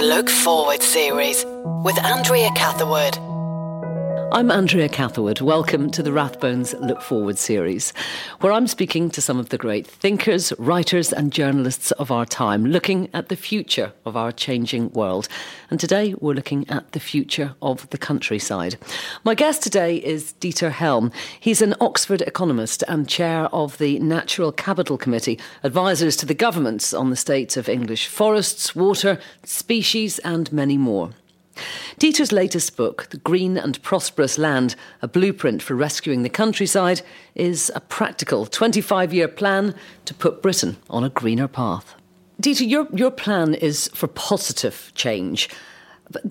Look Forward series with Andrea Catherwood. I'm Andrea Catherwood. Welcome to the Rathbones Look Forward series, where I'm speaking to some of the great thinkers, writers, and journalists of our time, looking at the future of our changing world. And today we're looking at the future of the countryside. My guest today is Dieter Helm. He's an Oxford economist and chair of the Natural Capital Committee, advisors to the governments on the state of English forests, water, species, and many more. Dieter's latest book, The Green and Prosperous Land, a blueprint for rescuing the countryside, is a practical 25 year plan to put Britain on a greener path. Dieter, your, your plan is for positive change.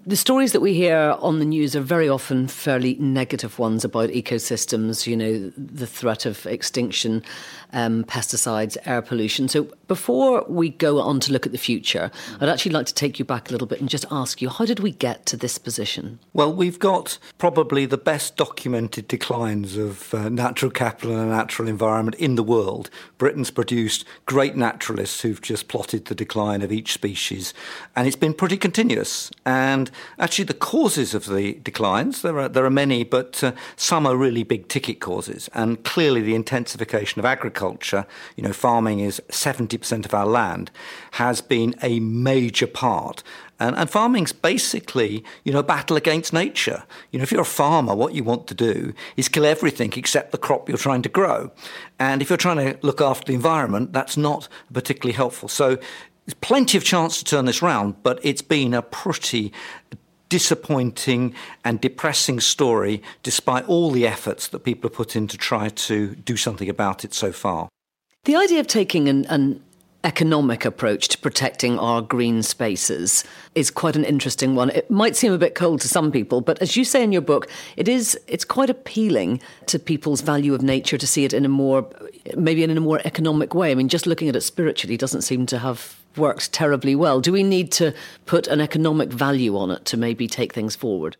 The stories that we hear on the news are very often fairly negative ones about ecosystems, you know, the threat of extinction, um, pesticides, air pollution. So before we go on to look at the future, I'd actually like to take you back a little bit and just ask you, how did we get to this position? Well, we've got probably the best documented declines of uh, natural capital and natural environment in the world. Britain's produced great naturalists who've just plotted the decline of each species, and it's been pretty continuous. And actually, the causes of the declines, there are, there are many, but uh, some are really big ticket causes. And clearly, the intensification of agriculture agriculture, you know, farming is 70% of our land, has been a major part. And, and farming's basically, you know, a battle against nature. You know, if you're a farmer, what you want to do is kill everything except the crop you're trying to grow. And if you're trying to look after the environment, that's not particularly helpful. So there's plenty of chance to turn this around, but it's been a pretty disappointing and depressing story, despite all the efforts that people have put in to try to do something about it so far. The idea of taking an, an economic approach to protecting our green spaces is quite an interesting one. It might seem a bit cold to some people, but as you say in your book, it is it's quite appealing to people's value of nature to see it in a more maybe in a more economic way. I mean, just looking at it spiritually doesn't seem to have worked terribly well. Do we need to put an economic value on it to maybe take things forward?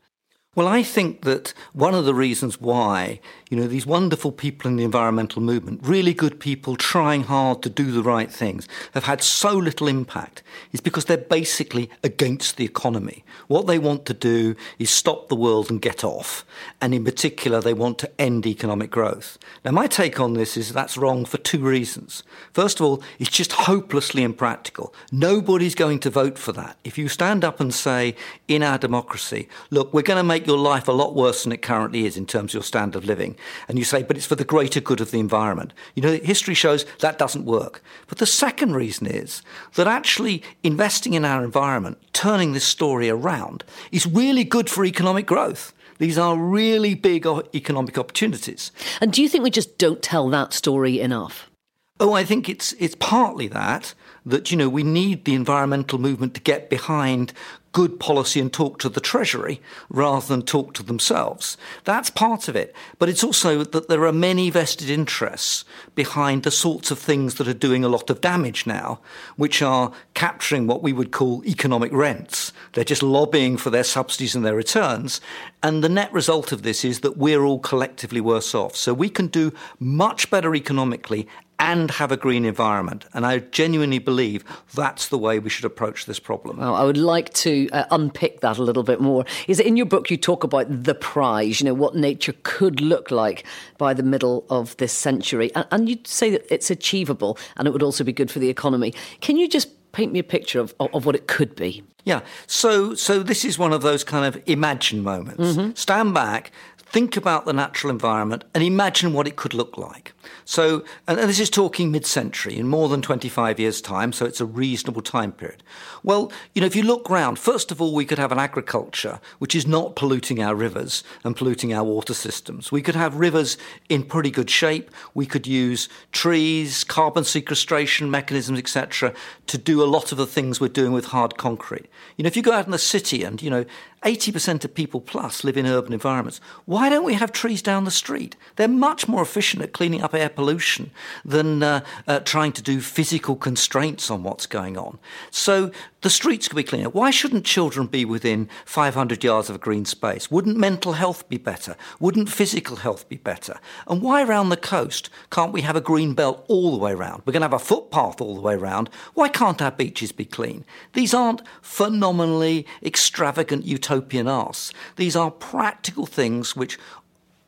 Well, I think that one of the reasons why, you know, these wonderful people in the environmental movement, really good people trying hard to do the right things, have had so little impact is because they're basically against the economy. What they want to do is stop the world and get off. And in particular, they want to end economic growth. Now, my take on this is that's wrong for two reasons. First of all, it's just hopelessly impractical. Nobody's going to vote for that. If you stand up and say, in our democracy, look, we're going to make make your life a lot worse than it currently is in terms of your standard of living. And you say, but it's for the greater good of the environment. You know, history shows that doesn't work. But the second reason is that actually investing in our environment, turning this story around, is really good for economic growth. These are really big economic opportunities. And do you think we just don't tell that story enough? Oh, I think it's it's partly that that you know we need the environmental movement to get behind good policy and talk to the Treasury rather than talk to themselves. That's part of it. But it's also that there are many vested interests behind the sorts of things that are doing a lot of damage now, which are capturing what we would call economic rents. They're just lobbying for their subsidies and their returns. And the net result of this is that we're all collectively worse off. So we can do much better economically and have a green environment. And I genuinely believe that's the way we should approach this problem. Well, I would like to uh, unpick that a little bit more. Is in your book you talk about the prize, you know, what nature could look like by the middle of this century. And, and you say that it's achievable and it would also be good for the economy. Can you just paint me a picture of, of, of what it could be? Yeah. So so this is one of those kind of imagine moments. Mm-hmm. Stand back, think about the natural environment and imagine what it could look like. So, and this is talking mid century, in more than 25 years' time, so it's a reasonable time period. Well, you know, if you look round, first of all, we could have an agriculture which is not polluting our rivers and polluting our water systems. We could have rivers in pretty good shape. We could use trees, carbon sequestration mechanisms, etc., to do a lot of the things we're doing with hard concrete. You know, if you go out in the city and, you know, 80% of people plus live in urban environments. Why don't we have trees down the street? They're much more efficient at cleaning up up air pollution than uh, uh, trying to do physical constraints on what's going on. So the streets could be cleaner. Why shouldn't children be within 500 yards of a green space? Wouldn't mental health be better? Wouldn't physical health be better? And why around the coast can't we have a green belt all the way around? We're going to have a footpath all the way around. Why can't our beaches be clean? These aren't phenomenally extravagant utopian asks. These are practical things which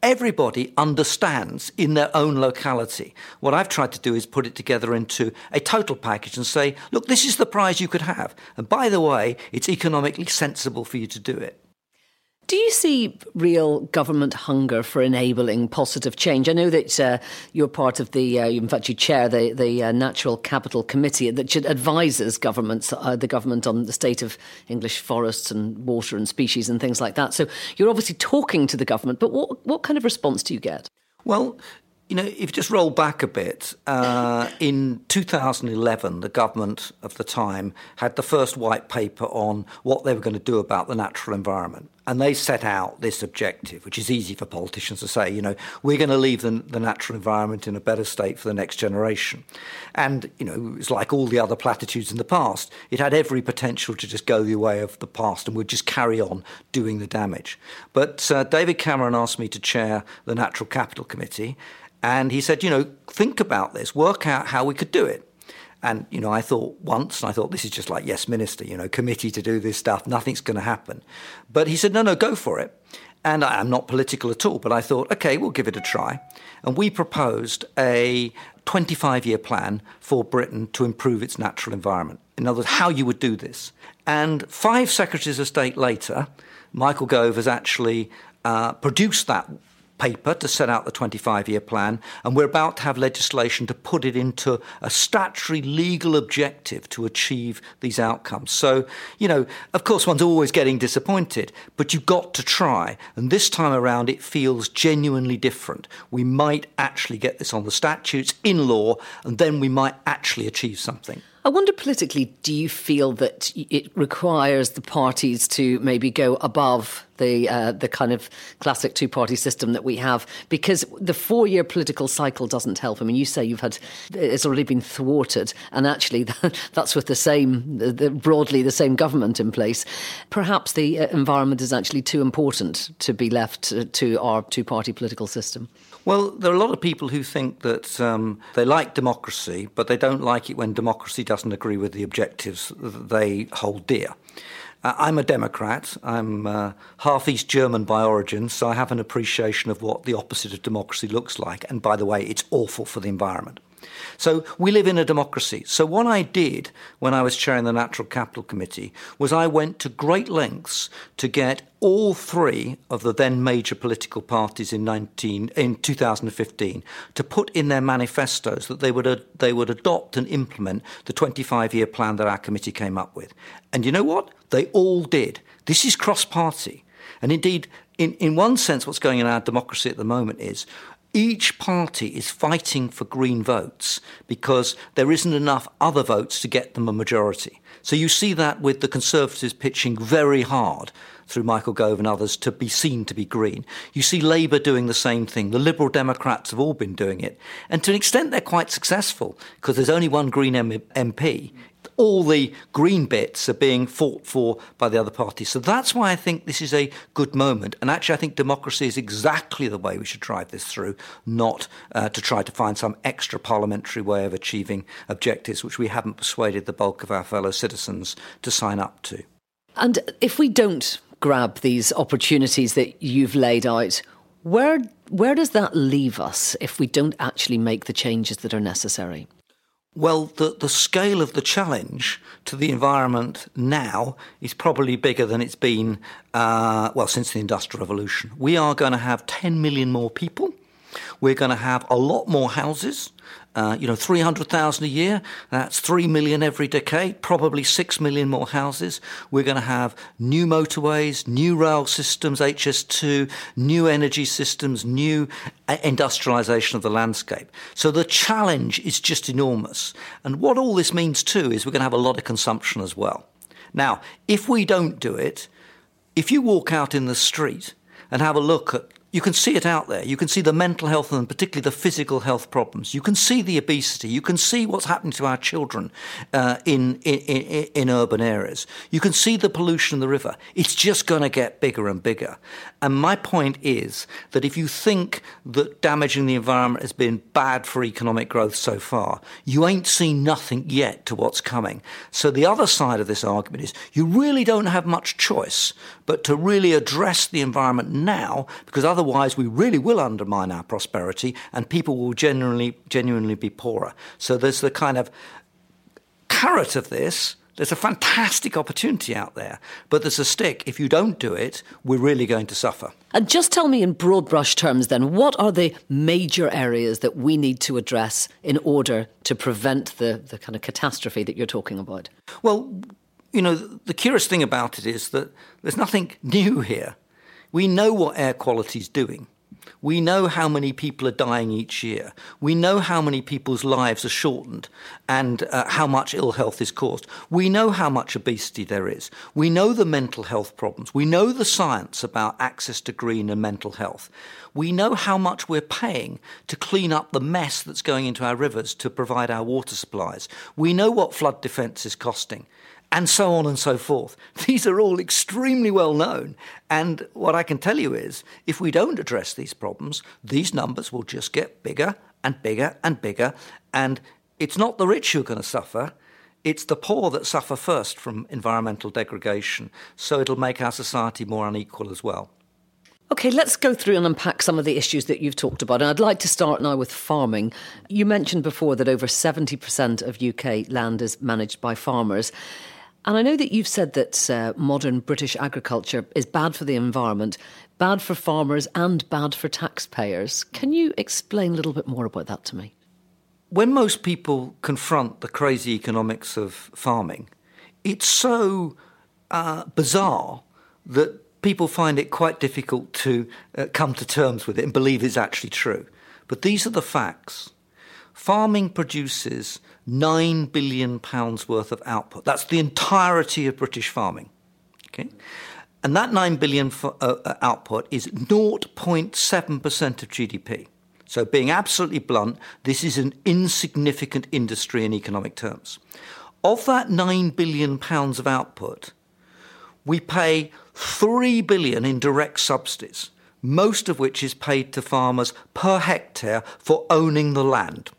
everybody understands in their own locality. What I've tried to do is put it together into a total package and say, look, this is the prize you could have. And by the way, it's economically sensible for you to do it. Do you see real government hunger for enabling positive change? I know that uh, you're part of the, uh, in fact, you chair the, the uh, Natural Capital Committee that advises governments, uh, the government on the state of English forests and water and species and things like that. So you're obviously talking to the government, but what, what kind of response do you get? Well, you know, if you just roll back a bit, uh, in 2011, the government of the time had the first white paper on what they were going to do about the natural environment. And they set out this objective, which is easy for politicians to say, you know, we're going to leave the, the natural environment in a better state for the next generation. And, you know, it's like all the other platitudes in the past. It had every potential to just go the way of the past and would just carry on doing the damage. But uh, David Cameron asked me to chair the Natural Capital Committee. And he said, you know, think about this, work out how we could do it. And, you know, I thought once, and I thought this is just like, yes, minister, you know, committee to do this stuff, nothing's going to happen. But he said, no, no, go for it. And I am not political at all, but I thought, okay, we'll give it a try. And we proposed a 25 year plan for Britain to improve its natural environment. In other words, how you would do this. And five secretaries of state later, Michael Gove has actually uh, produced that paper to set out the 25 year plan, and we're about to have legislation to put it into a statutory legal objective to achieve these outcomes. So, you know, of course, one's always getting disappointed, but you've got to try. And this time around, it feels genuinely different. We might actually get this on the statutes in law, and then we might actually achieve something. I wonder politically, do you feel that it requires the parties to maybe go above the uh, the kind of classic two party system that we have? Because the four year political cycle doesn't help. I mean, you say you've had it's already been thwarted, and actually that's with the same the, the, broadly the same government in place. Perhaps the uh, environment is actually too important to be left to our two party political system. Well, there are a lot of people who think that um, they like democracy, but they don't like it when democracy doesn't agree with the objectives that they hold dear. Uh, I'm a Democrat. I'm uh, half East German by origin, so I have an appreciation of what the opposite of democracy looks like. And by the way, it's awful for the environment. So we live in a democracy. So what I did when I was chairing the Natural Capital Committee was I went to great lengths to get all three of the then major political parties in 19 in 2015 to put in their manifestos that they would uh, they would adopt and implement the 25 year plan that our committee came up with. And you know what? They all did. This is cross party. And indeed, in, in one sense, what's going on in our democracy at the moment is each party is fighting for green votes because there isn't enough other votes to get them a majority. So you see that with the Conservatives pitching very hard through Michael Gove and others to be seen to be green. You see Labour doing the same thing. The Liberal Democrats have all been doing it. And to an extent, they're quite successful because there's only one Green M- MP all the green bits are being fought for by the other parties. So that's why I think this is a good moment. And actually, I think democracy is exactly the way we should drive this through, not uh, to try to find some extra parliamentary way of achieving objectives which we haven't persuaded the bulk of our fellow citizens to sign up to. And if we don't grab these opportunities that you've laid out, where where does that leave us if we don't actually make the changes that are necessary? Well, the, the scale of the challenge to the environment now is probably bigger than it's been, uh, well, since the Industrial Revolution. We are going to have 10 million more people. We're going to have a lot more houses. Uh, you know, 300,000 a year, that's 3 million every decade, probably 6 million more houses. We're going to have new motorways, new rail systems, HS2, new energy systems, new uh, industrialization of the landscape. So the challenge is just enormous. And what all this means too is we're going to have a lot of consumption as well. Now, if we don't do it, if you walk out in the street and have a look at you can see it out there. You can see the mental health and particularly the physical health problems. You can see the obesity. You can see what's happening to our children uh, in, in, in, urban areas. You can see the pollution in the river. It's just going to get bigger and bigger. And my point is that if you think that damaging the environment has been bad for economic growth so far, you ain't seen nothing yet to what's coming. So the other side of this argument is you really don't have much choice but to really address the environment now, because otherwise we really will undermine our prosperity and people will genuinely, genuinely be poorer. So there's the kind of carrot of this. There's a fantastic opportunity out there, but there's a stick. If you don't do it, we're really going to suffer. And just tell me in broad brush terms then, what are the major areas that we need to address in order to prevent the, the kind of catastrophe that you're talking about? Well, you know, the curious thing about it is that there's nothing new here. We know what air quality is doing. We know how many people are dying each year. We know how many people's lives are shortened and uh, how much ill health is caused. We know how much obesity there is. We know the mental health problems. We know the science about access to green and mental health. We know how much we're paying to clean up the mess that's going into our rivers to provide our water supplies. We know what flood defence is costing and so on and so forth. These are all extremely well known. And what I can tell you is if we don't address these problems, these numbers will just get bigger and bigger and bigger. And it's not the rich who are going to suffer. It's the poor that suffer first from environmental degradation. So it'll make our society more unequal as well. Okay, let's go through and unpack some of the issues that you've talked about. And I'd like to start now with farming. You mentioned before that over 70% of UK land is managed by farmers. And I know that you've said that uh, modern British agriculture is bad for the environment, bad for farmers, and bad for taxpayers. Can you explain a little bit more about that to me? When most people confront the crazy economics of farming, it's so uh, bizarre that people find it quite difficult to uh, come to terms with it and believe it's actually true. But these are the facts. Farming produces nine billion pounds worth of output. That's the entirety of British farming. Okay, and that nine billion for, uh, uh output is 0.7% of GDP. So, being absolutely blunt, this is an insignificant industry in economic terms. Of that nine billion pounds of output, we pay three billion in direct subsidies, most of which is paid to farmers per hectare for owning the land.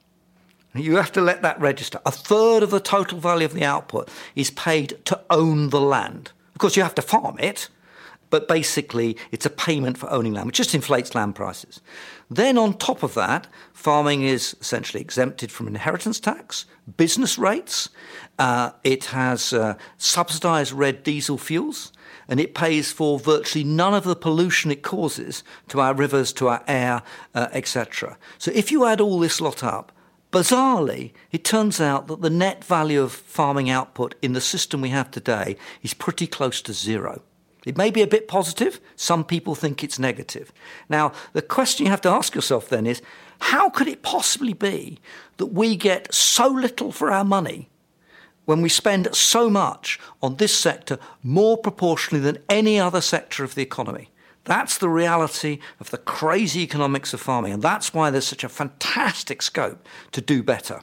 You have to let that register. A third of the total value of the output is paid to own the land. Of course, you have to farm it, but basically it's a payment for owning land, which just inflates land prices. Then, on top of that, farming is essentially exempted from inheritance tax, business rates, uh, it has uh, subsidised red diesel fuels, and it pays for virtually none of the pollution it causes to our rivers, to our air, uh, etc. So, if you add all this lot up, Bizarrely, it turns out that the net value of farming output in the system we have today is pretty close to zero. It may be a bit positive, some people think it's negative. Now, the question you have to ask yourself then is how could it possibly be that we get so little for our money when we spend so much on this sector more proportionally than any other sector of the economy? That's the reality of the crazy economics of farming. And that's why there's such a fantastic scope to do better.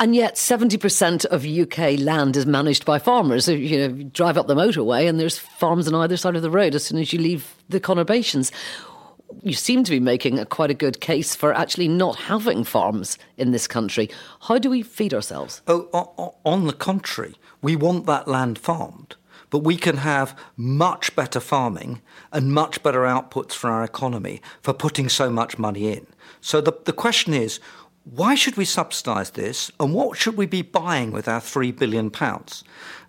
And yet, 70% of UK land is managed by farmers. You know, you drive up the motorway and there's farms on either side of the road as soon as you leave the conurbations. You seem to be making a quite a good case for actually not having farms in this country. How do we feed ourselves? Oh, on the contrary, we want that land farmed but we can have much better farming and much better outputs for our economy for putting so much money in. So the, the question is, why should we subsidise this and what should we be buying with our £3 billion?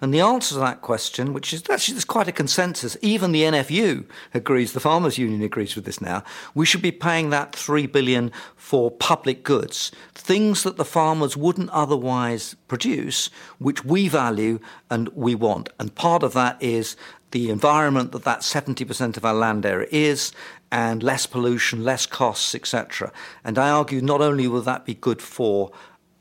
And the answer to that question, which is actually there's quite a consensus, even the NFU agrees, the Farmers Union agrees with this now, we should be paying that £3 billion for public goods, things that the farmers wouldn't otherwise produce, which we value and we want. And part of that is the environment that that 70% of our land area is, and less pollution, less costs, etc. And I argue not only will that be good for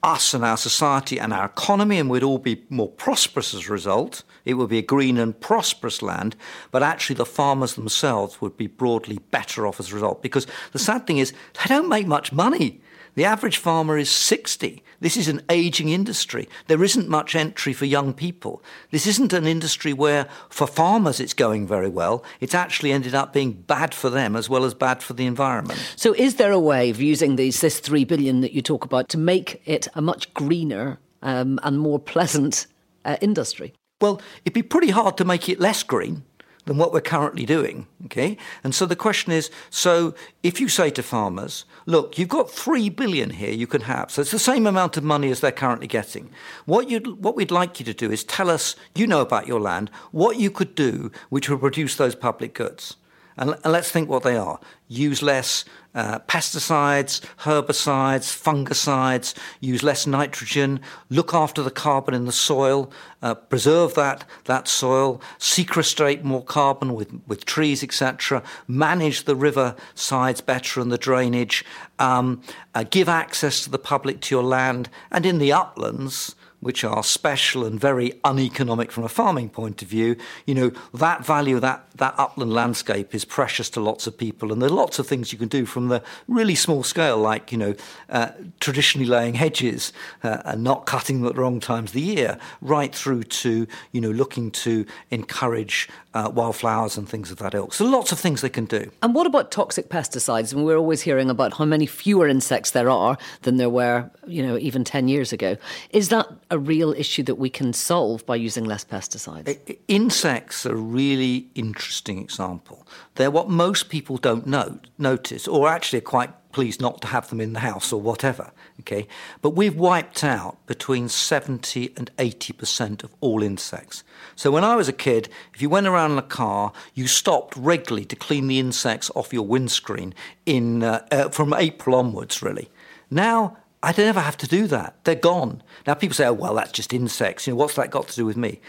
us and our society and our economy, and we'd all be more prosperous as a result. It would be a green and prosperous land, but actually the farmers themselves would be broadly better off as a result. Because the sad thing is, they don't make much money. The average farmer is 60. This is an aging industry. There isn't much entry for young people. This isn't an industry where, for farmers, it's going very well. It's actually ended up being bad for them as well as bad for the environment. So, is there a way of using these, this three billion that you talk about to make it a much greener um, and more pleasant uh, industry? Well, it'd be pretty hard to make it less green than what we're currently doing. Okay, and so the question is: so if you say to farmers, "Look, you've got three billion here, you can have," so it's the same amount of money as they're currently getting. What you what we'd like you to do is tell us, you know about your land, what you could do which will produce those public goods. And, and let's think what they are. Use less uh, pesticides, herbicides, fungicides, use less nitrogen, look after the carbon in the soil, uh, preserve that, that soil, sequestrate more carbon with, with trees, etc., manage the river sides better and the drainage, um, uh, give access to the public to your land, and in the uplands, which are special and very uneconomic from a farming point of view, you know, that value, that, that upland landscape is precious to lots of people. And there are lots of things you can do from the really small scale, like, you know, uh, traditionally laying hedges uh, and not cutting them at the wrong times of the year, right through to, you know, looking to encourage uh, wildflowers and things of that ilk. So lots of things they can do. And what about toxic pesticides? And we're always hearing about how many fewer insects there are than there were, you know, even 10 years ago. Is that a real issue that we can solve by using less pesticides? Insects are a really interesting example. They're what most people don't know, notice, or actually are quite pleased not to have them in the house or whatever. Okay, but we've wiped out between 70 and 80 percent of all insects. So when I was a kid, if you went around in a car, you stopped regularly to clean the insects off your windscreen in uh, uh, from April onwards. Really, now I don't ever have to do that. They're gone. Now people say, oh, well, that's just insects. You know, what's that got to do with me?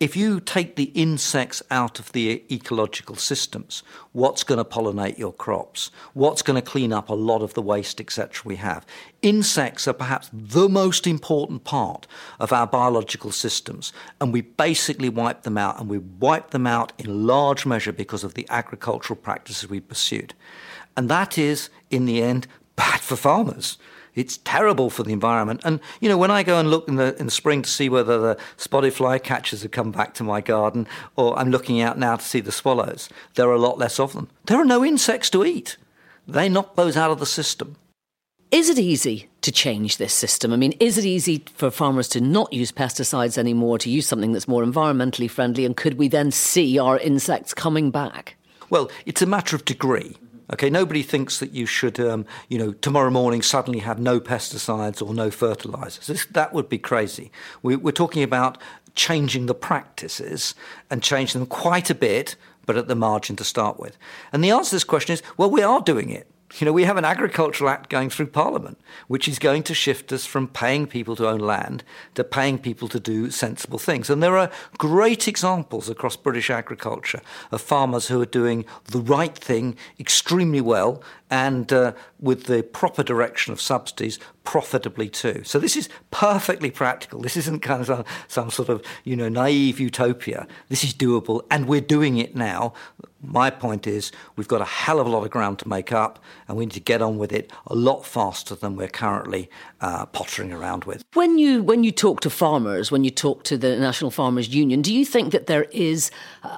If you take the insects out of the ecological systems, what's going to pollinate your crops? What's going to clean up a lot of the waste, etc. we have? Insects are perhaps the most important part of our biological systems, and we basically wipe them out, and we wipe them out in large measure because of the agricultural practices we pursued. And that is, in the end, bad for farmers it's terrible for the environment. And you know, when I go and look in the in the spring to see whether the spotted flycatchers have come back to my garden, or I'm looking out now to see the swallows, there are a lot less of them. There are no insects to eat. They knock those out of the system. Is it easy to change this system? I mean, is it easy for farmers to not use pesticides anymore, to use something that's more environmentally friendly? And could we then see our insects coming back? Well, it's a matter of degree. Okay, nobody thinks that you should, um, you know, tomorrow morning suddenly have no pesticides or no fertilizers. This, that would be crazy. We, we're talking about changing the practices and changing them quite a bit, but at the margin to start with. And the answer to this question is well, we are doing it. You know, we have an agricultural act going through Parliament, which is going to shift us from paying people to own land to paying people to do sensible things. And there are great examples across British agriculture of farmers who are doing the right thing extremely well and uh, with the proper direction of subsidies profitably too. So this is perfectly practical. This isn't kind of some, some, sort of you know naive utopia. This is doable, and we're doing it now. My point is we've got a hell of a lot of ground to make up, and we need to get on with it a lot faster than we're currently uh, pottering around with. When you when you talk to farmers, when you talk to the National Farmers Union, do you think that there is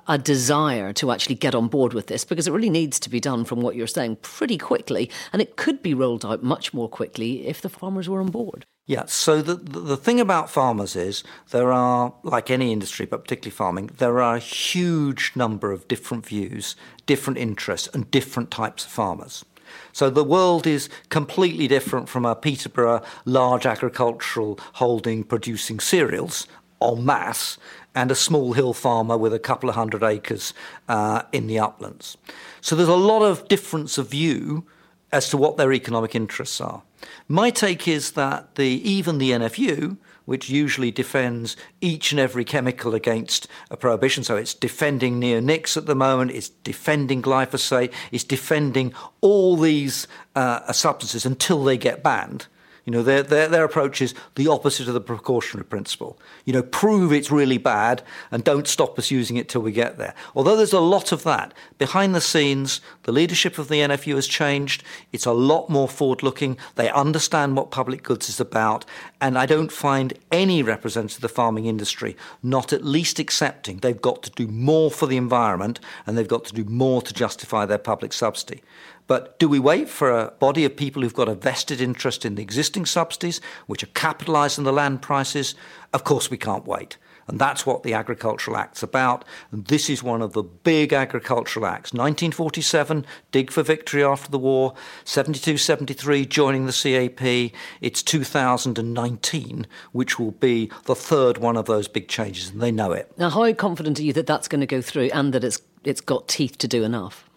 a desire to actually get on board with this? Because it really needs to be done, from what you're saying, pretty quickly, and it could be rolled out much more quickly if the farmers were on board. Yeah, so the, the thing about farmers is there are, like any industry, but particularly farming, there are a huge number of different views, different interests, and different types of farmers. So the world is completely different from a Peterborough large agricultural holding producing cereals en masse and a small hill farmer with a couple of hundred acres uh, in the uplands. So there's a lot of difference of view as to what their economic interests are. My take is that the, even the NFU, which usually defends each and every chemical against a prohibition. So it's defending neonics at the moment, it's defending glyphosate, it's defending all these uh, substances until they get banned. You know, their, their, their approach is the opposite of the precautionary principle. You know, prove it's really bad and don't stop us using it till we get there. Although there's a lot of that, behind the scenes, the leadership of the NFU has changed. It's a lot more forward looking. They understand what public goods is about. And I don't find any representative of the farming industry not at least accepting they've got to do more for the environment and they've got to do more to justify their public subsidy. But do we wait for a body of people who've got a vested interest in the existing subsidies, which are capitalising the land prices? Of course, we can't wait. And that's what the Agricultural Act's about. And this is one of the big agricultural acts. 1947, dig for victory after the war. 72 73, joining the CAP. It's 2019, which will be the third one of those big changes, and they know it. Now, how confident are you that that's going to go through and that it's, it's got teeth to do enough?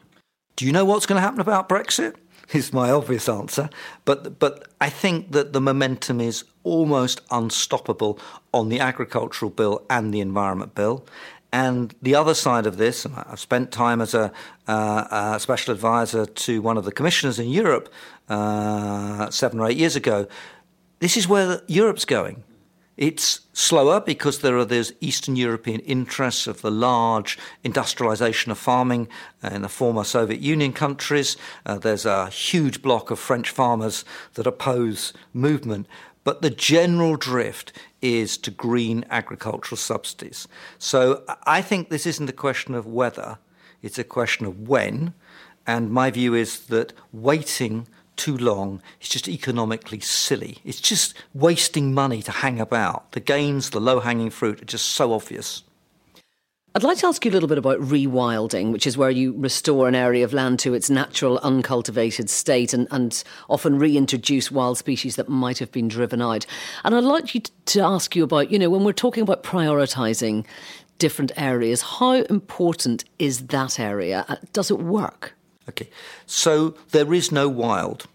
Do you know what's going to happen about Brexit? Is my obvious answer. But, but I think that the momentum is almost unstoppable on the agricultural bill and the environment bill. And the other side of this, and I've spent time as a, uh, a special advisor to one of the commissioners in Europe uh, seven or eight years ago, this is where Europe's going. It's slower because there are those Eastern European interests of the large industrialization of farming in the former Soviet Union countries. Uh, there's a huge block of French farmers that oppose movement. But the general drift is to green agricultural subsidies. So I think this isn't a question of whether, it's a question of when. And my view is that waiting too long. It's just economically silly. It's just wasting money to hang about. The gains, the low hanging fruit are just so obvious. I'd like to ask you a little bit about rewilding, which is where you restore an area of land to its natural, uncultivated state and, and often reintroduce wild species that might have been driven out. And I'd like you to ask you about, you know, when we're talking about prioritising different areas, how important is that area? Uh, does it work? Okay, so there is no wild.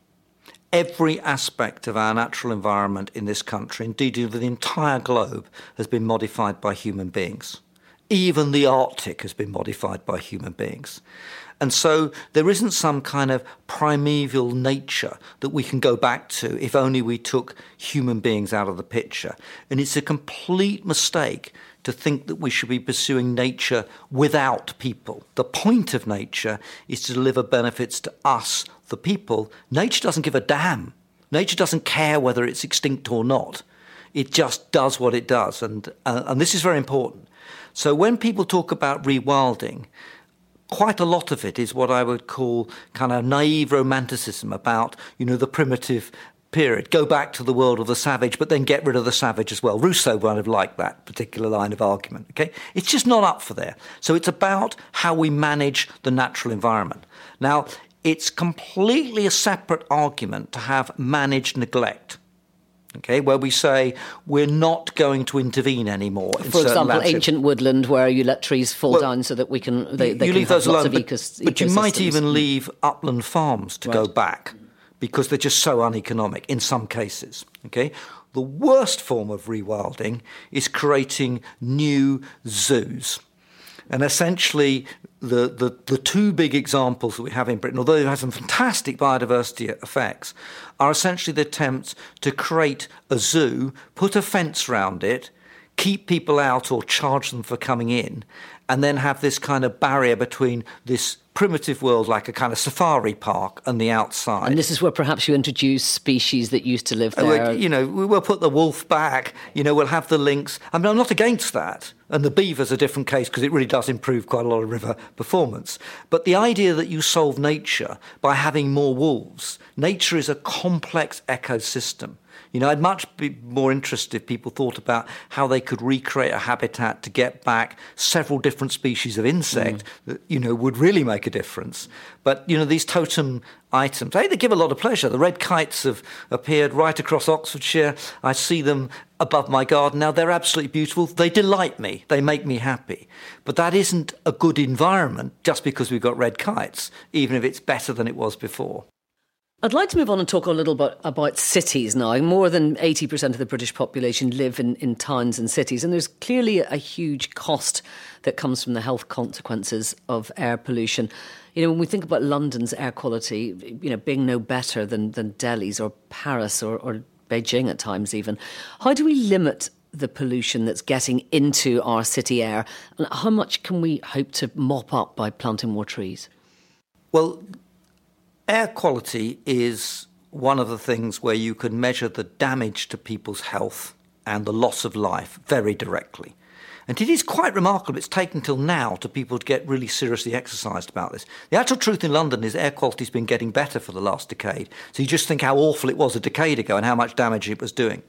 Every aspect of our natural environment in this country, indeed over the entire globe, has been modified by human beings. Even the Arctic has been modified by human beings. And so there isn't some kind of primeval nature that we can go back to if only we took human beings out of the picture. And it's a complete mistake to think that we should be pursuing nature without people. The point of nature is to deliver benefits to us, the people. Nature doesn't give a damn. Nature doesn't care whether it's extinct or not. It just does what it does. And, uh, and this is very important. So when people talk about rewilding, quite a lot of it is what I would call kind of naive romanticism about, you know, the primitive period. Go back to the world of the savage, but then get rid of the savage as well. Rousseau would have liked that particular line of argument. Okay, it's just not up for there. So it's about how we manage the natural environment. Now, it's completely a separate argument to have managed neglect. Okay, where we say we're not going to intervene anymore. In For example, landscapes. ancient woodland where you let trees fall well, down so that we can they, they you can leave those alone, but, but you might even leave upland farms to right. go back because they're just so uneconomic in some cases. Okay? The worst form of rewilding is creating new zoos. And essentially, the, the, the, two big examples that we have in Britain, although they have some fantastic biodiversity effects, are essentially the attempts to create a zoo, put a fence around it, keep people out or charge them for coming in, and then have this kind of barrier between this primitive world like a kind of safari park and the outside. And this is where perhaps you introduce species that used to live uh, there. You know, we'll put the wolf back, you know, we'll have the lynx. I mean, I'm not against that. And the beaver's a different case because it really does improve quite a lot of river performance. But the idea that you solve nature by having more wolves, nature is a complex ecosystem. You know, I'd much be more interested if people thought about how they could recreate a habitat to get back several different species of insect mm. that, you know, would really make a difference. But, you know, these totem items, hey, they give a lot of pleasure. The red kites have appeared right across Oxfordshire. I see them above my garden now. They're absolutely beautiful. They delight me. They make me happy. But that isn't a good environment just because we've got red kites, even if it's better than it was before. I'd like to move on and talk a little bit about cities now. More than 80% of the British population live in, in towns and cities, and there's clearly a huge cost that comes from the health consequences of air pollution. You know, when we think about London's air quality, you know, being no better than, than Delhi's or Paris or, or Beijing at times even. How do we limit the pollution that's getting into our city air? And how much can we hope to mop up by planting more trees? Well, air quality is one of the things where you can measure the damage to people's health and the loss of life very directly. And it is quite remarkable. It's taken till now to people to get really seriously exercised about this. The actual truth in London is air quality's been getting better for the last decade. So you just think how awful it was a decade ago and how much damage it was doing.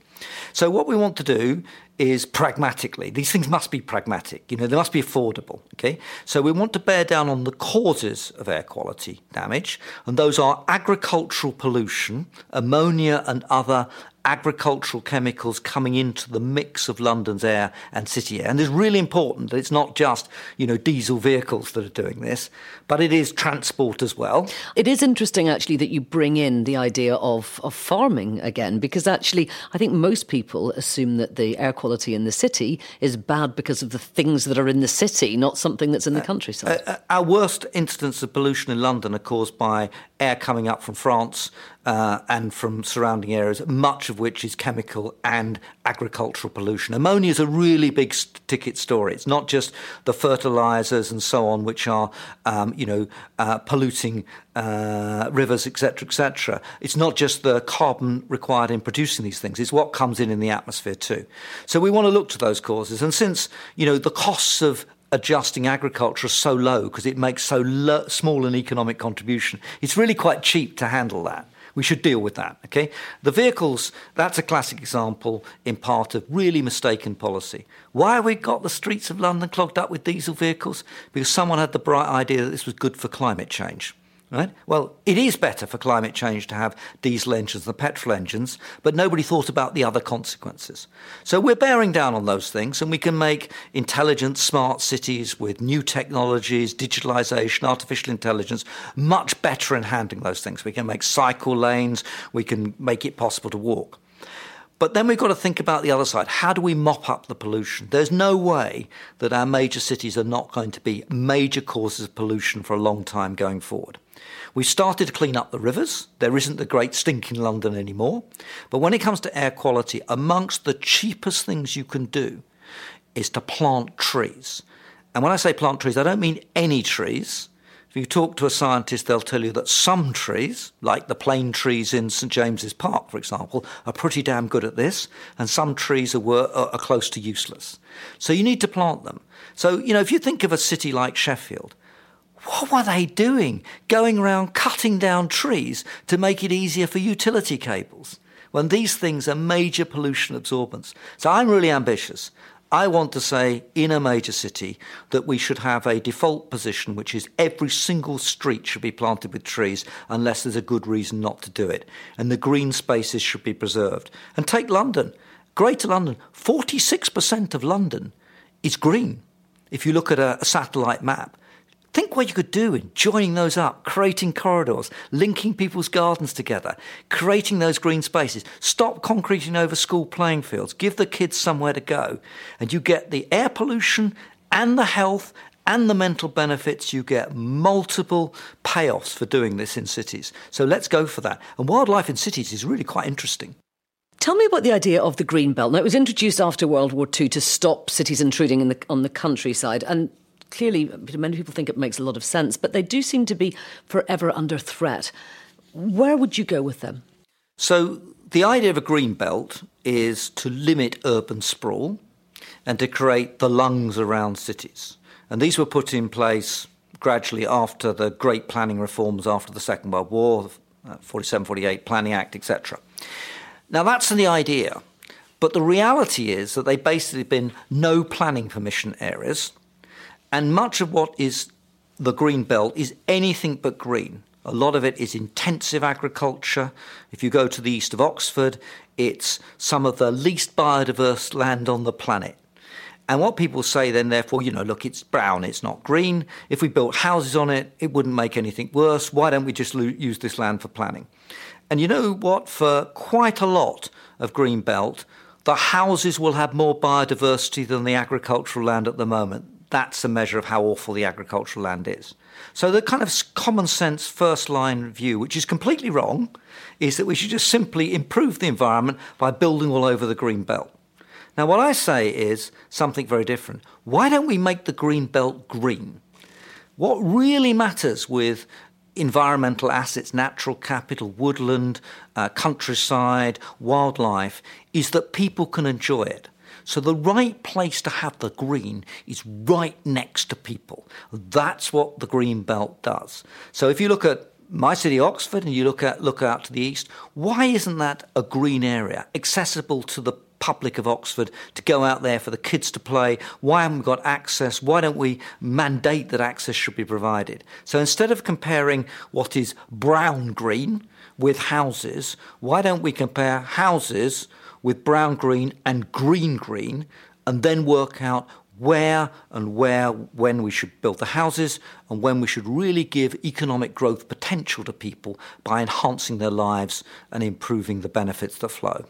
So what we want to do is pragmatically. These things must be pragmatic. You know, they must be affordable. Okay. So we want to bear down on the causes of air quality damage, and those are agricultural pollution, ammonia, and other agricultural chemicals coming into the mix of London's air and city air. And it's really important that it's not just, you know, diesel vehicles that are doing this, but it is transport as well. It is interesting actually that you bring in the idea of, of farming again, because actually I think most people assume that the air quality in the city is bad because of the things that are in the city, not something that's in the uh, countryside. Uh, uh, our worst incidents of pollution in London are caused by air coming up from France uh, and from surrounding areas, much of which is chemical and agricultural pollution. Ammonia is a really big ticket story. It's not just the fertilizers and so on, which are, um, you know, uh, polluting uh, rivers, etc., etc. It's not just the carbon required in producing these things. It's what comes in in the atmosphere too. So we want to look to those causes. And since, you know, the costs of adjusting agriculture so low because it makes so lo- small an economic contribution. It's really quite cheap to handle that. We should deal with that, okay? The vehicles, that's a classic example in part of really mistaken policy. Why have we got the streets of London clogged up with diesel vehicles? Because someone had the bright idea that this was good for climate change. Right? Well, it is better for climate change to have diesel engines than petrol engines, but nobody thought about the other consequences. So we're bearing down on those things, and we can make intelligent, smart cities with new technologies, digitalization, artificial intelligence, much better in handling those things. We can make cycle lanes, we can make it possible to walk. But then we've got to think about the other side. How do we mop up the pollution? There's no way that our major cities are not going to be major causes of pollution for a long time going forward. We've started to clean up the rivers. There isn't the great stink in London anymore. But when it comes to air quality, amongst the cheapest things you can do is to plant trees. And when I say plant trees, I don't mean any trees. If you talk to a scientist, they'll tell you that some trees, like the plane trees in St James's Park, for example, are pretty damn good at this, and some trees are, are, close to useless. So you need to plant them. So, you know, if you think of a city like Sheffield, what were they doing? Going around cutting down trees to make it easier for utility cables when these things are major pollution absorbents. So I'm really ambitious. I want to say in a major city that we should have a default position, which is every single street should be planted with trees unless there's a good reason not to do it. And the green spaces should be preserved. And take London, Greater London, 46% of London is green. If you look at a, a satellite map, Think what you could do in joining those up, creating corridors, linking people's gardens together, creating those green spaces. Stop concreting over school playing fields. Give the kids somewhere to go. And you get the air pollution and the health and the mental benefits. You get multiple payoffs for doing this in cities. So let's go for that. And wildlife in cities is really quite interesting. Tell me about the idea of the green belt. Now, it was introduced after World War II to stop cities intruding the, on the countryside, and clearly, many people think it makes a lot of sense, but they do seem to be forever under threat. Where would you go with them? So, the idea of a green belt is to limit urban sprawl and to create the lungs around cities. And these were put in place gradually after the great planning reforms after the Second World War, uh, 47, 48, Planning Act, etc. Now, that's the idea. But the reality is that they've basically been no planning permission areas and much of what is the green belt is anything but green. A lot of it is intensive agriculture. If you go to the east of Oxford, it's some of the least biodiverse land on the planet. And what people say then, therefore, you know, look, it's brown, it's not green. If we built houses on it, it wouldn't make anything worse. Why don't we just lo- use this land for planning? And you know what? For quite a lot of green belt, the houses will have more biodiversity than the agricultural land at the moment that's a measure of how awful the agricultural land is. So the kind of common sense first line view, which is completely wrong, is that we should just simply improve the environment by building all over the green belt. Now, what I say is something very different. Why don't we make the green belt green? What really matters with environmental assets, natural capital, woodland, uh, countryside, wildlife, is that people can enjoy it. So the right place to have the green is right next to people. That's what the green belt does. So if you look at my city, Oxford, and you look at look out to the east, why isn't that a green area accessible to the public of Oxford to go out there for the kids to play? Why haven't we got access? Why don't we mandate that access should be provided? So instead of comparing what is brown green with houses, why don't we compare houses with brown green and green green and then work out where and where when we should build the houses and when we should really give economic growth potential to people by enhancing their lives and improving the benefits that flow.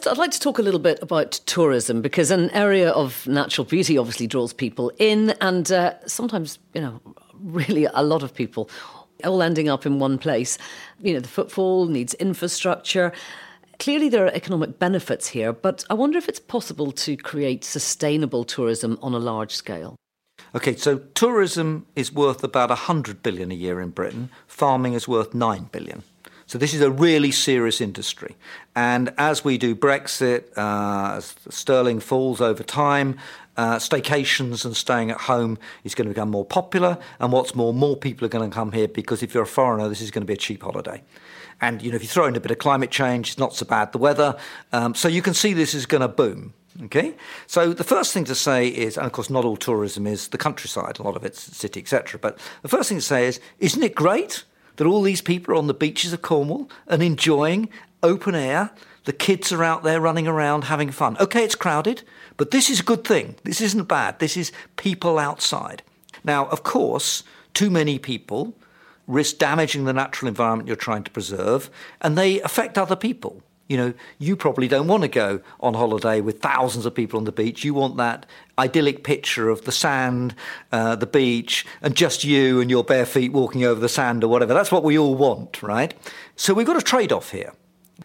So I'd like to talk a little bit about tourism because an area of natural beauty obviously draws people in, and uh, sometimes, you know, really a lot of people all ending up in one place. You know, the footfall needs infrastructure. Clearly, there are economic benefits here, but I wonder if it's possible to create sustainable tourism on a large scale. Okay, so tourism is worth about 100 billion a year in Britain, farming is worth 9 billion. So this is a really serious industry. And as we do Brexit, uh, as sterling falls over time, uh, staycations and staying at home is going to become more popular. And what's more, more people are going to come here because if you're a foreigner, this is going to be a cheap holiday. And you know, if you throw in a bit of climate change, it's not so bad. The weather, um, so you can see this is going to boom. Okay, so the first thing to say is, and of course, not all tourism is the countryside. A lot of it's city, etc. But the first thing to say is, isn't it great that all these people are on the beaches of Cornwall and enjoying open air. The kids are out there running around having fun. Okay, it's crowded, but this is a good thing. This isn't bad. This is people outside. Now, of course, too many people risk damaging the natural environment you're trying to preserve, and they affect other people. You know, you probably don't want to go on holiday with thousands of people on the beach. You want that idyllic picture of the sand, uh, the beach, and just you and your bare feet walking over the sand or whatever. That's what we all want, right? So we've got a trade off here.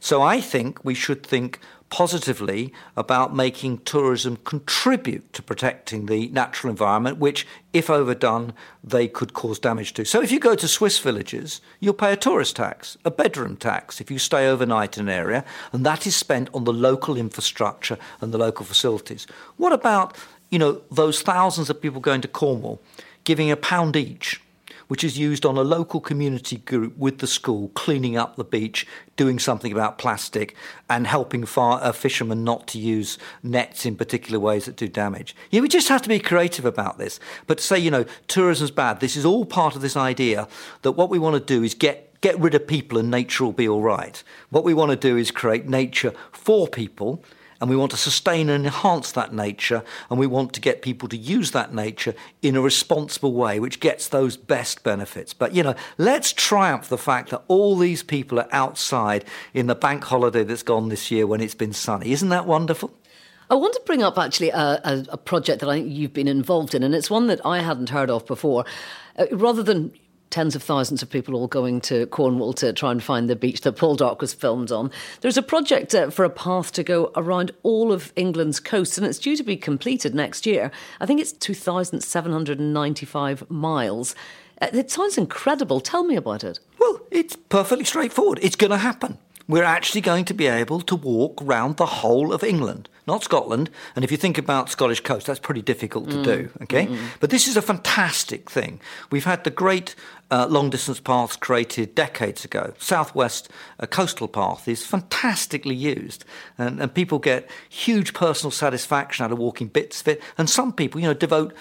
So I think we should think positively about making tourism contribute to protecting the natural environment, which, if overdone, they could cause damage to. So, if you go to Swiss villages, you'll pay a tourist tax, a bedroom tax, if you stay overnight in an area, and that is spent on the local infrastructure and the local facilities. What about, you know, those thousands of people going to Cornwall, giving a pound each? Which is used on a local community group with the school, cleaning up the beach, doing something about plastic, and helping far, uh, fishermen not to use nets in particular ways that do damage. Yeah, we just have to be creative about this. But to say, you know, tourism's bad, this is all part of this idea that what we want to do is get get rid of people and nature will be all right. What we want to do is create nature for people and we want to sustain and enhance that nature, and we want to get people to use that nature in a responsible way, which gets those best benefits. But, you know, let's triumph the fact that all these people are outside in the bank holiday that's gone this year when it's been sunny. Isn't that wonderful? I want to bring up actually a, a, a project that I think you've been involved in, and it's one that I hadn't heard of before. Uh, rather than tens of thousands of people all going to Cornwall to try and find the beach that Poldark was filmed on. There's a project uh, for a path to go around all of England's coast, and it's due to be completed next year. I think it's 2,795 miles. Uh, it sounds incredible. Tell me about it. Well, it's perfectly straightforward. It's going to happen we're actually going to be able to walk round the whole of England, not Scotland. And if you think about Scottish coast, that's pretty difficult to mm. do. Okay, mm but this is a fantastic thing. We've had the great uh, long distance paths created decades ago. Southwest uh, coastal path is fantastically used, and, and people get huge personal satisfaction out of walking bits of it. And some people, you know, devote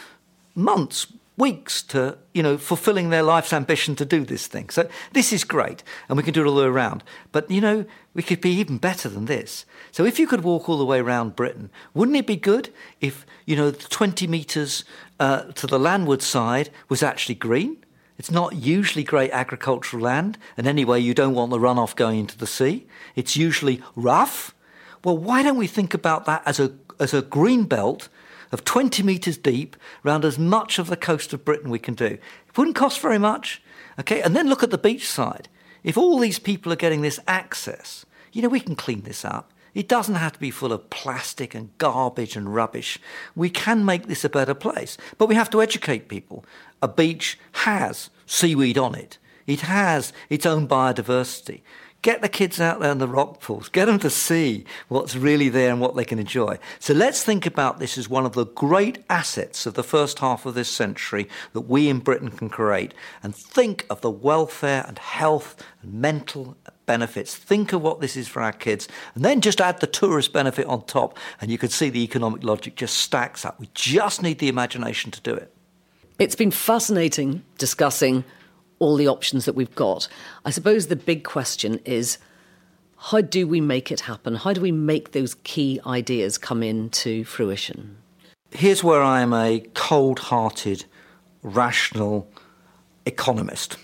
months weeks to you know fulfilling their life's ambition to do this thing. So this is great and we can do it all the way around. But you know we could be even better than this. So if you could walk all the way around britain wouldn't it be good if you know the 20 meters uh, to the landward side was actually green? It's not usually great agricultural land and anyway you don't want the runoff going into the sea. It's usually rough. Well why don't we think about that as a as a green belt of 20 metres deep around as much of the coast of Britain we can do. It wouldn't cost very much. Okay, and then look at the beach side. If all these people are getting this access, you know, we can clean this up. It doesn't have to be full of plastic and garbage and rubbish. We can make this a better place, but we have to educate people. A beach has seaweed on it. It has its own biodiversity. Get the kids out there in the rock pools. Get them to see what's really there and what they can enjoy. So let's think about this as one of the great assets of the first half of this century that we in Britain can create. And think of the welfare and health and mental benefits. Think of what this is for our kids. And then just add the tourist benefit on top, and you can see the economic logic just stacks up. We just need the imagination to do it. It's been fascinating discussing all the options that we've got. I suppose the big question is how do we make it happen? How do we make those key ideas come into fruition? Here's where I am a cold hearted, rational economist.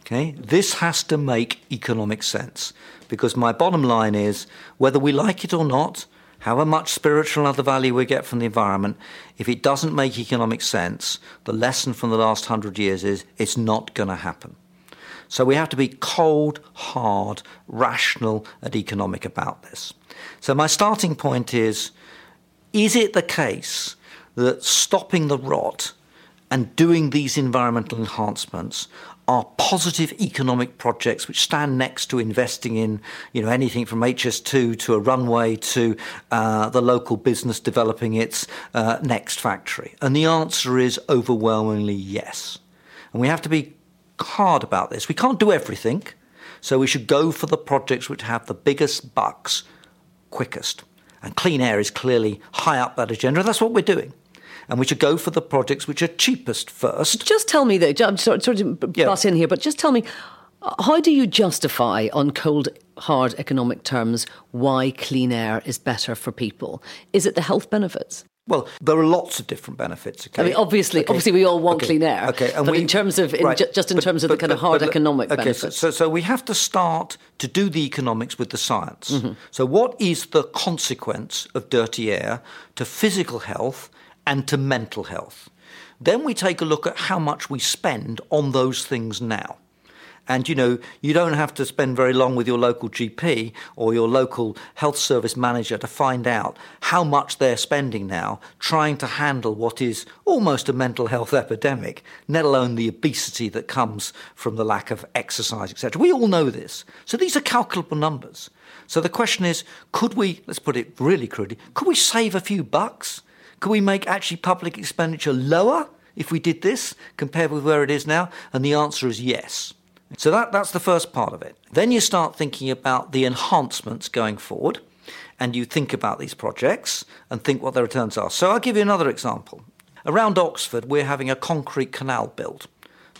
Okay? This has to make economic sense because my bottom line is whether we like it or not, however much spiritual and other value we get from the environment, if it doesn't make economic sense, the lesson from the last hundred years is it's not going to happen. So we have to be cold, hard, rational, and economic about this. So my starting point is is it the case that stopping the rot and doing these environmental enhancements are positive economic projects which stand next to investing in you know anything from HS2 to a runway to uh, the local business developing its uh, next factory? And the answer is overwhelmingly yes. And we have to be hard about this. We can't do everything, so we should go for the projects which have the biggest bucks quickest. And clean air is clearly high up that agenda. That's what we're doing and we should go for the projects which are cheapest first. Just tell me, though, I'm sorry, sorry to yeah. butt in here, but just tell me, how do you justify, on cold, hard economic terms, why clean air is better for people? Is it the health benefits? Well, there are lots of different benefits. Okay? I mean, obviously, okay. obviously, we all want okay. clean air. Okay, and but we, in terms of, in right. ju- just in but, terms of but, the kind of hard economic okay, benefits. So, so, we have to start to do the economics with the science. Mm-hmm. So, what is the consequence of dirty air to physical health and to mental health. Then we take a look at how much we spend on those things now. And you know, you don't have to spend very long with your local GP or your local health service manager to find out how much they're spending now trying to handle what is almost a mental health epidemic, let alone the obesity that comes from the lack of exercise, etc. We all know this. So these are calculable numbers. So the question is, could we, let's put it really crudely, could we save a few bucks? Could we make actually public expenditure lower if we did this compared with where it is now? And the answer is yes. So that, that's the first part of it. Then you start thinking about the enhancements going forward, and you think about these projects and think what the returns are. So I'll give you another example. Around Oxford, we're having a concrete canal built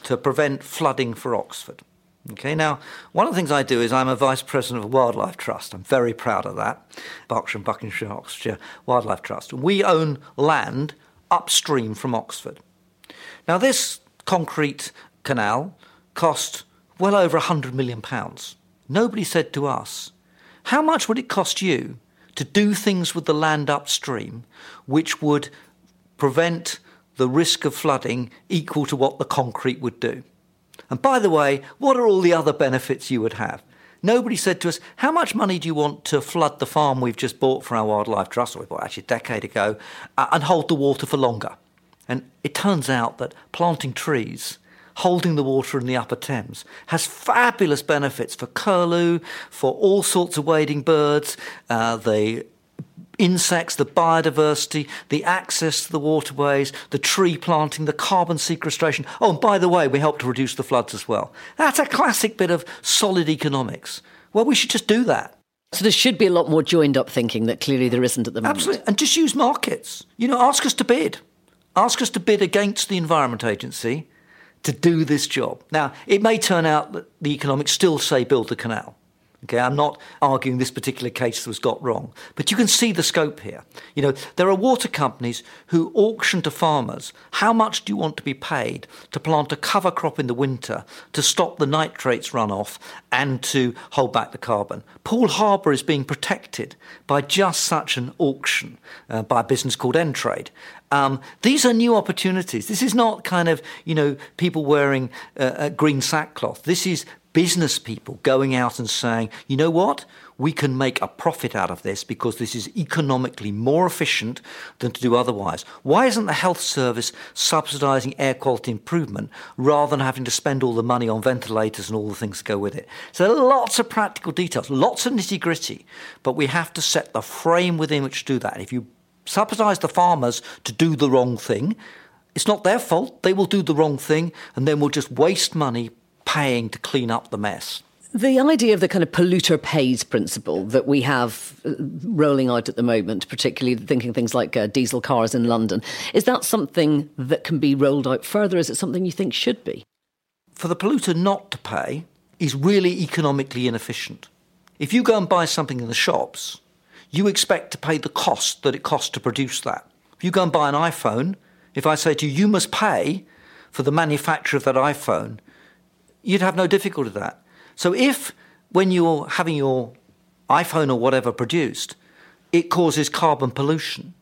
to prevent flooding for Oxford. Okay, now, one of the things I do is I'm a vice president of wildlife trust. I'm very proud of that. Berkshire and Buckinghamshire Oxfordshire Wildlife Trust. We own land upstream from Oxford. Now, this concrete canal cost well over £100 million. Nobody said to us, how much would it cost you to do things with the land upstream which would prevent the risk of flooding equal to what the concrete would do? And by the way, what are all the other benefits you would have? Nobody said to us, How much money do you want to flood the farm we've just bought for our wildlife trust, or we bought actually a decade ago, uh, and hold the water for longer? And it turns out that planting trees, holding the water in the upper Thames, has fabulous benefits for curlew, for all sorts of wading birds, uh, the insects, the biodiversity, the access to the waterways, the tree planting, the carbon sequestration. Oh, and by the way, we help to reduce the floods as well. That's a classic bit of solid economics. Well, we should just do that. So there should be a lot more joined up thinking that clearly there isn't at the moment. Absolutely. And just use markets. You know, ask us to bid. Ask us to bid against the Environment Agency to do this job. Now, it may turn out that the economics still say build the canal. Okay, I'm not arguing this particular case was got wrong, but you can see the scope here. You know, there are water companies who auction to farmers how much do you want to be paid to plant a cover crop in the winter to stop the nitrates runoff and to hold back the carbon. Poole Harbour is being protected by just such an auction uh, by a business called Entrade. Um, these are new opportunities. This is not kind of, you know, people wearing uh, green sackcloth. This is business people going out and saying, you know what? We can make a profit out of this because this is economically more efficient than to do otherwise. Why isn't the health service subsidising air quality improvement rather than having to spend all the money on ventilators and all the things that go with it? So, lots of practical details, lots of nitty gritty, but we have to set the frame within which to do that. If you subsidise the farmers to do the wrong thing, it's not their fault. They will do the wrong thing and then we'll just waste money paying to clean up the mess. The idea of the kind of polluter pays principle that we have uh, rolling out at the moment, particularly thinking things like uh, diesel cars in London, is that something that can be rolled out further? Is it something you think should be? For the polluter not to pay is really economically inefficient. If you go and buy something in the shops, you expect to pay the cost that it costs to produce that. If you go and buy an iPhone, if I say to you, you must pay for the manufacture of that iPhone, you'd have no difficulty with that. So if when you're having your iPhone or whatever produced, it causes carbon pollution,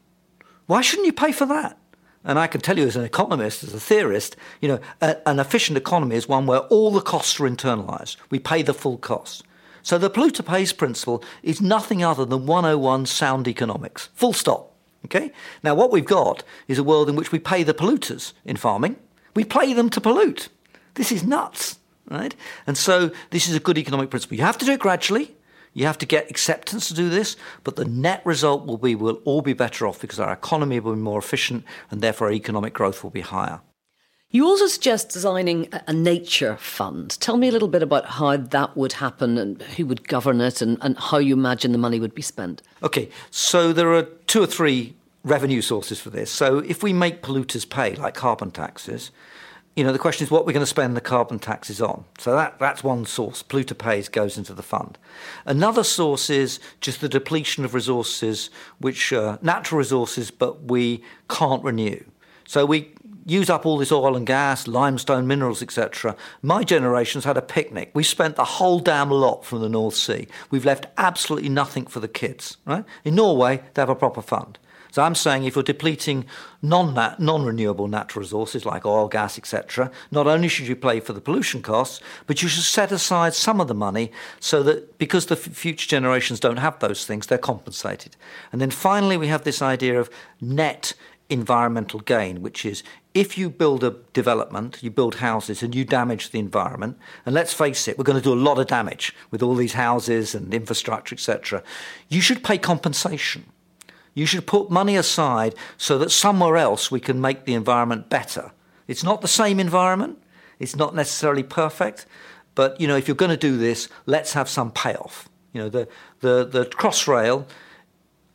why shouldn't you pay for that? And I can tell you as an economist, as a theorist, you know, a, an efficient economy is one where all the costs are internalized. We pay the full cost. So the polluter pays principle is nothing other than 101 sound economics. Full stop. Okay? Now what we've got is a world in which we pay the polluters in farming. We pay them to pollute. This is nuts right? And so this is a good economic principle. You have to do it gradually. You have to get acceptance to do this, but the net result will be we'll all be better off because our economy will be more efficient and therefore our economic growth will be higher. You also suggest designing a nature fund. Tell me a little bit about how that would happen and who would govern it and, and how you imagine the money would be spent. Okay, so there are two or three revenue sources for this. So if we make polluters pay, like carbon taxes, you know, the question is what we're going to spend the carbon taxes on. So that, that's one source. Polluter pays goes into the fund. Another source is just the depletion of resources, which are natural resources, but we can't renew. So we use up all this oil and gas, limestone, minerals, etc. My generation's had a picnic. We spent the whole damn lot from the North Sea. We've left absolutely nothing for the kids. Right? In Norway, they have a proper fund. So I'm saying if you're depleting non non-renewable natural resources like oil, gas, etc., not only should you pay for the pollution costs, but you should set aside some of the money so that because the f- future generations don't have those things, they're compensated. And then finally, we have this idea of net environmental gain, which is if you build a development, you build houses and you damage the environment, and let's face it, we're going to do a lot of damage with all these houses and infrastructure, etc., you should pay compensation. You should put money aside so that somewhere else we can make the environment better. It's not the same environment, it's not necessarily perfect, but you know, if you're going to do this, let's have some payoff. You know, the, the, the Crossrail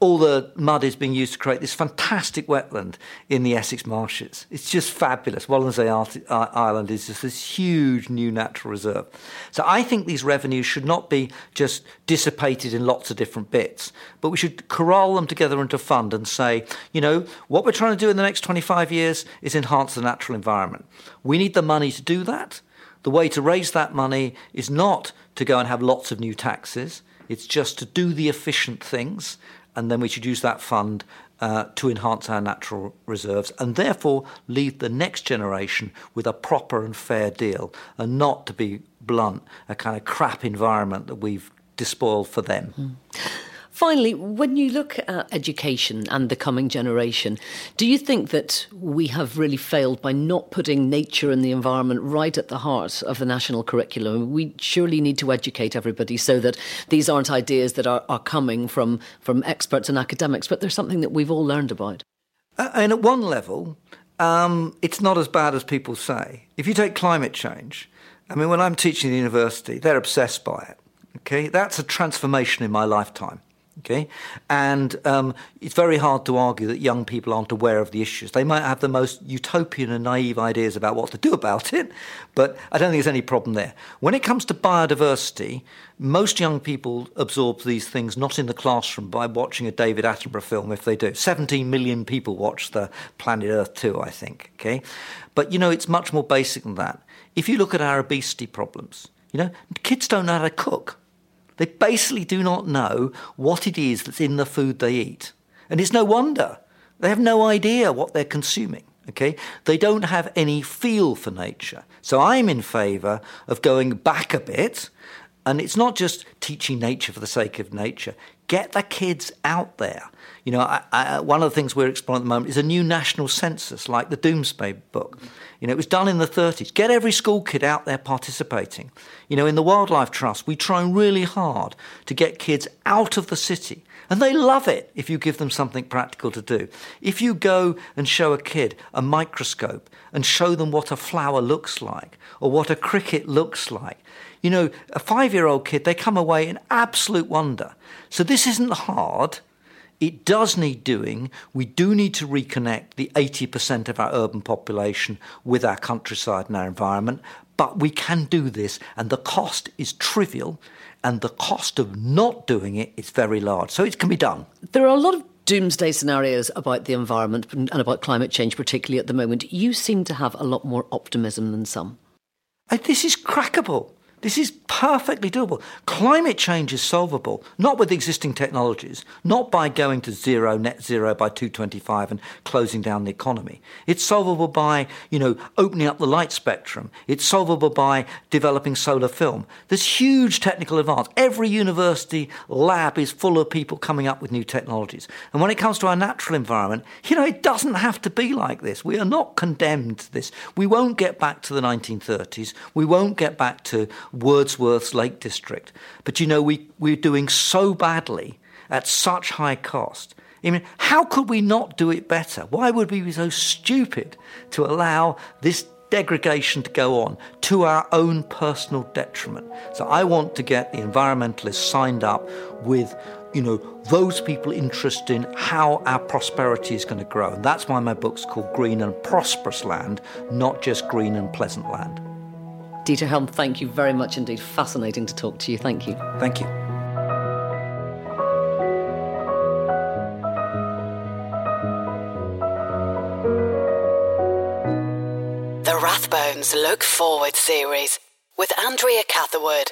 all the mud is being used to create this fantastic wetland in the Essex marshes. It's just fabulous. Wallasea uh, Island is just this huge new natural reserve. So I think these revenues should not be just dissipated in lots of different bits, but we should corral them together into a fund and say, you know, what we're trying to do in the next 25 years is enhance the natural environment. We need the money to do that. The way to raise that money is not to go and have lots of new taxes. It's just to do the efficient things and then we should use that fund uh, to enhance our natural reserves and therefore leave the next generation with a proper and fair deal and not to be blunt a kind of crap environment that we've despoiled for them. Mm. Finally, when you look at education and the coming generation, do you think that we have really failed by not putting nature and the environment right at the heart of the national curriculum? We surely need to educate everybody so that these aren't ideas that are, are coming from, from experts and academics, but they're something that we've all learned about. Uh, and at one level, um, it's not as bad as people say. If you take climate change, I mean, when I'm teaching at the university, they're obsessed by it. Okay, that's a transformation in my lifetime. Okay, and um, it's very hard to argue that young people aren't aware of the issues. They might have the most utopian and naive ideas about what to do about it, but I don't think there's any problem there. When it comes to biodiversity, most young people absorb these things not in the classroom by watching a David Attenborough film, if they do. 17 million people watch the Planet Earth 2, I think. Okay, but you know it's much more basic than that. If you look at our obesity problems, you know kids don't know how to cook. They basically do not know what it is that's in the food they eat. And it's no wonder. They have no idea what they're consuming. Okay? They don't have any feel for nature. So I'm in favour of going back a bit. And it's not just teaching nature for the sake of nature. Get the kids out there. You know, I, I, one of the things we're exploring at the moment is a new national census, like the Domesday Book. You know, it was done in the 30s. Get every school kid out there participating. You know, in the Wildlife Trust, we try really hard to get kids out of the city. And they love it if you give them something practical to do. If you go and show a kid a microscope and show them what a flower looks like or what a cricket looks like, you know, a five year old kid, they come away in absolute wonder. So this isn't hard. It does need doing. We do need to reconnect the 80% of our urban population with our countryside and our environment, but we can do this, and the cost is trivial, and the cost of not doing it is very large. So it can be done. There are a lot of doomsday scenarios about the environment and about climate change, particularly at the moment. You seem to have a lot more optimism than some. this is crackable. This is perfectly doable. Climate change is solvable, not with existing technologies, not by going to zero, net zero by 225 and closing down the economy. It's solvable by, you know, opening up the light spectrum. It's solvable by developing solar film. There's huge technical advance. Every university lab is full of people coming up with new technologies. And when it comes to our natural environment, you know, it doesn't have to be like this. We are not condemned to this. We won't get back to the 1930s. We won't get back to Wordsworth's Lake District. But you know, we, we're doing so badly at such high cost. I mean, how could we not do it better? Why would we be so stupid to allow this degradation to go on to our own personal detriment? So I want to get the environmentalists signed up with, you know, those people interested in how our prosperity is going to grow. And that's why my book's called Green and Prosperous Land, not just Green and Pleasant Land. Dieter Helm, thank you very much indeed. Fascinating to talk to you. Thank you. Thank you. The Rathbones Look Forward series with Andrea Catherwood.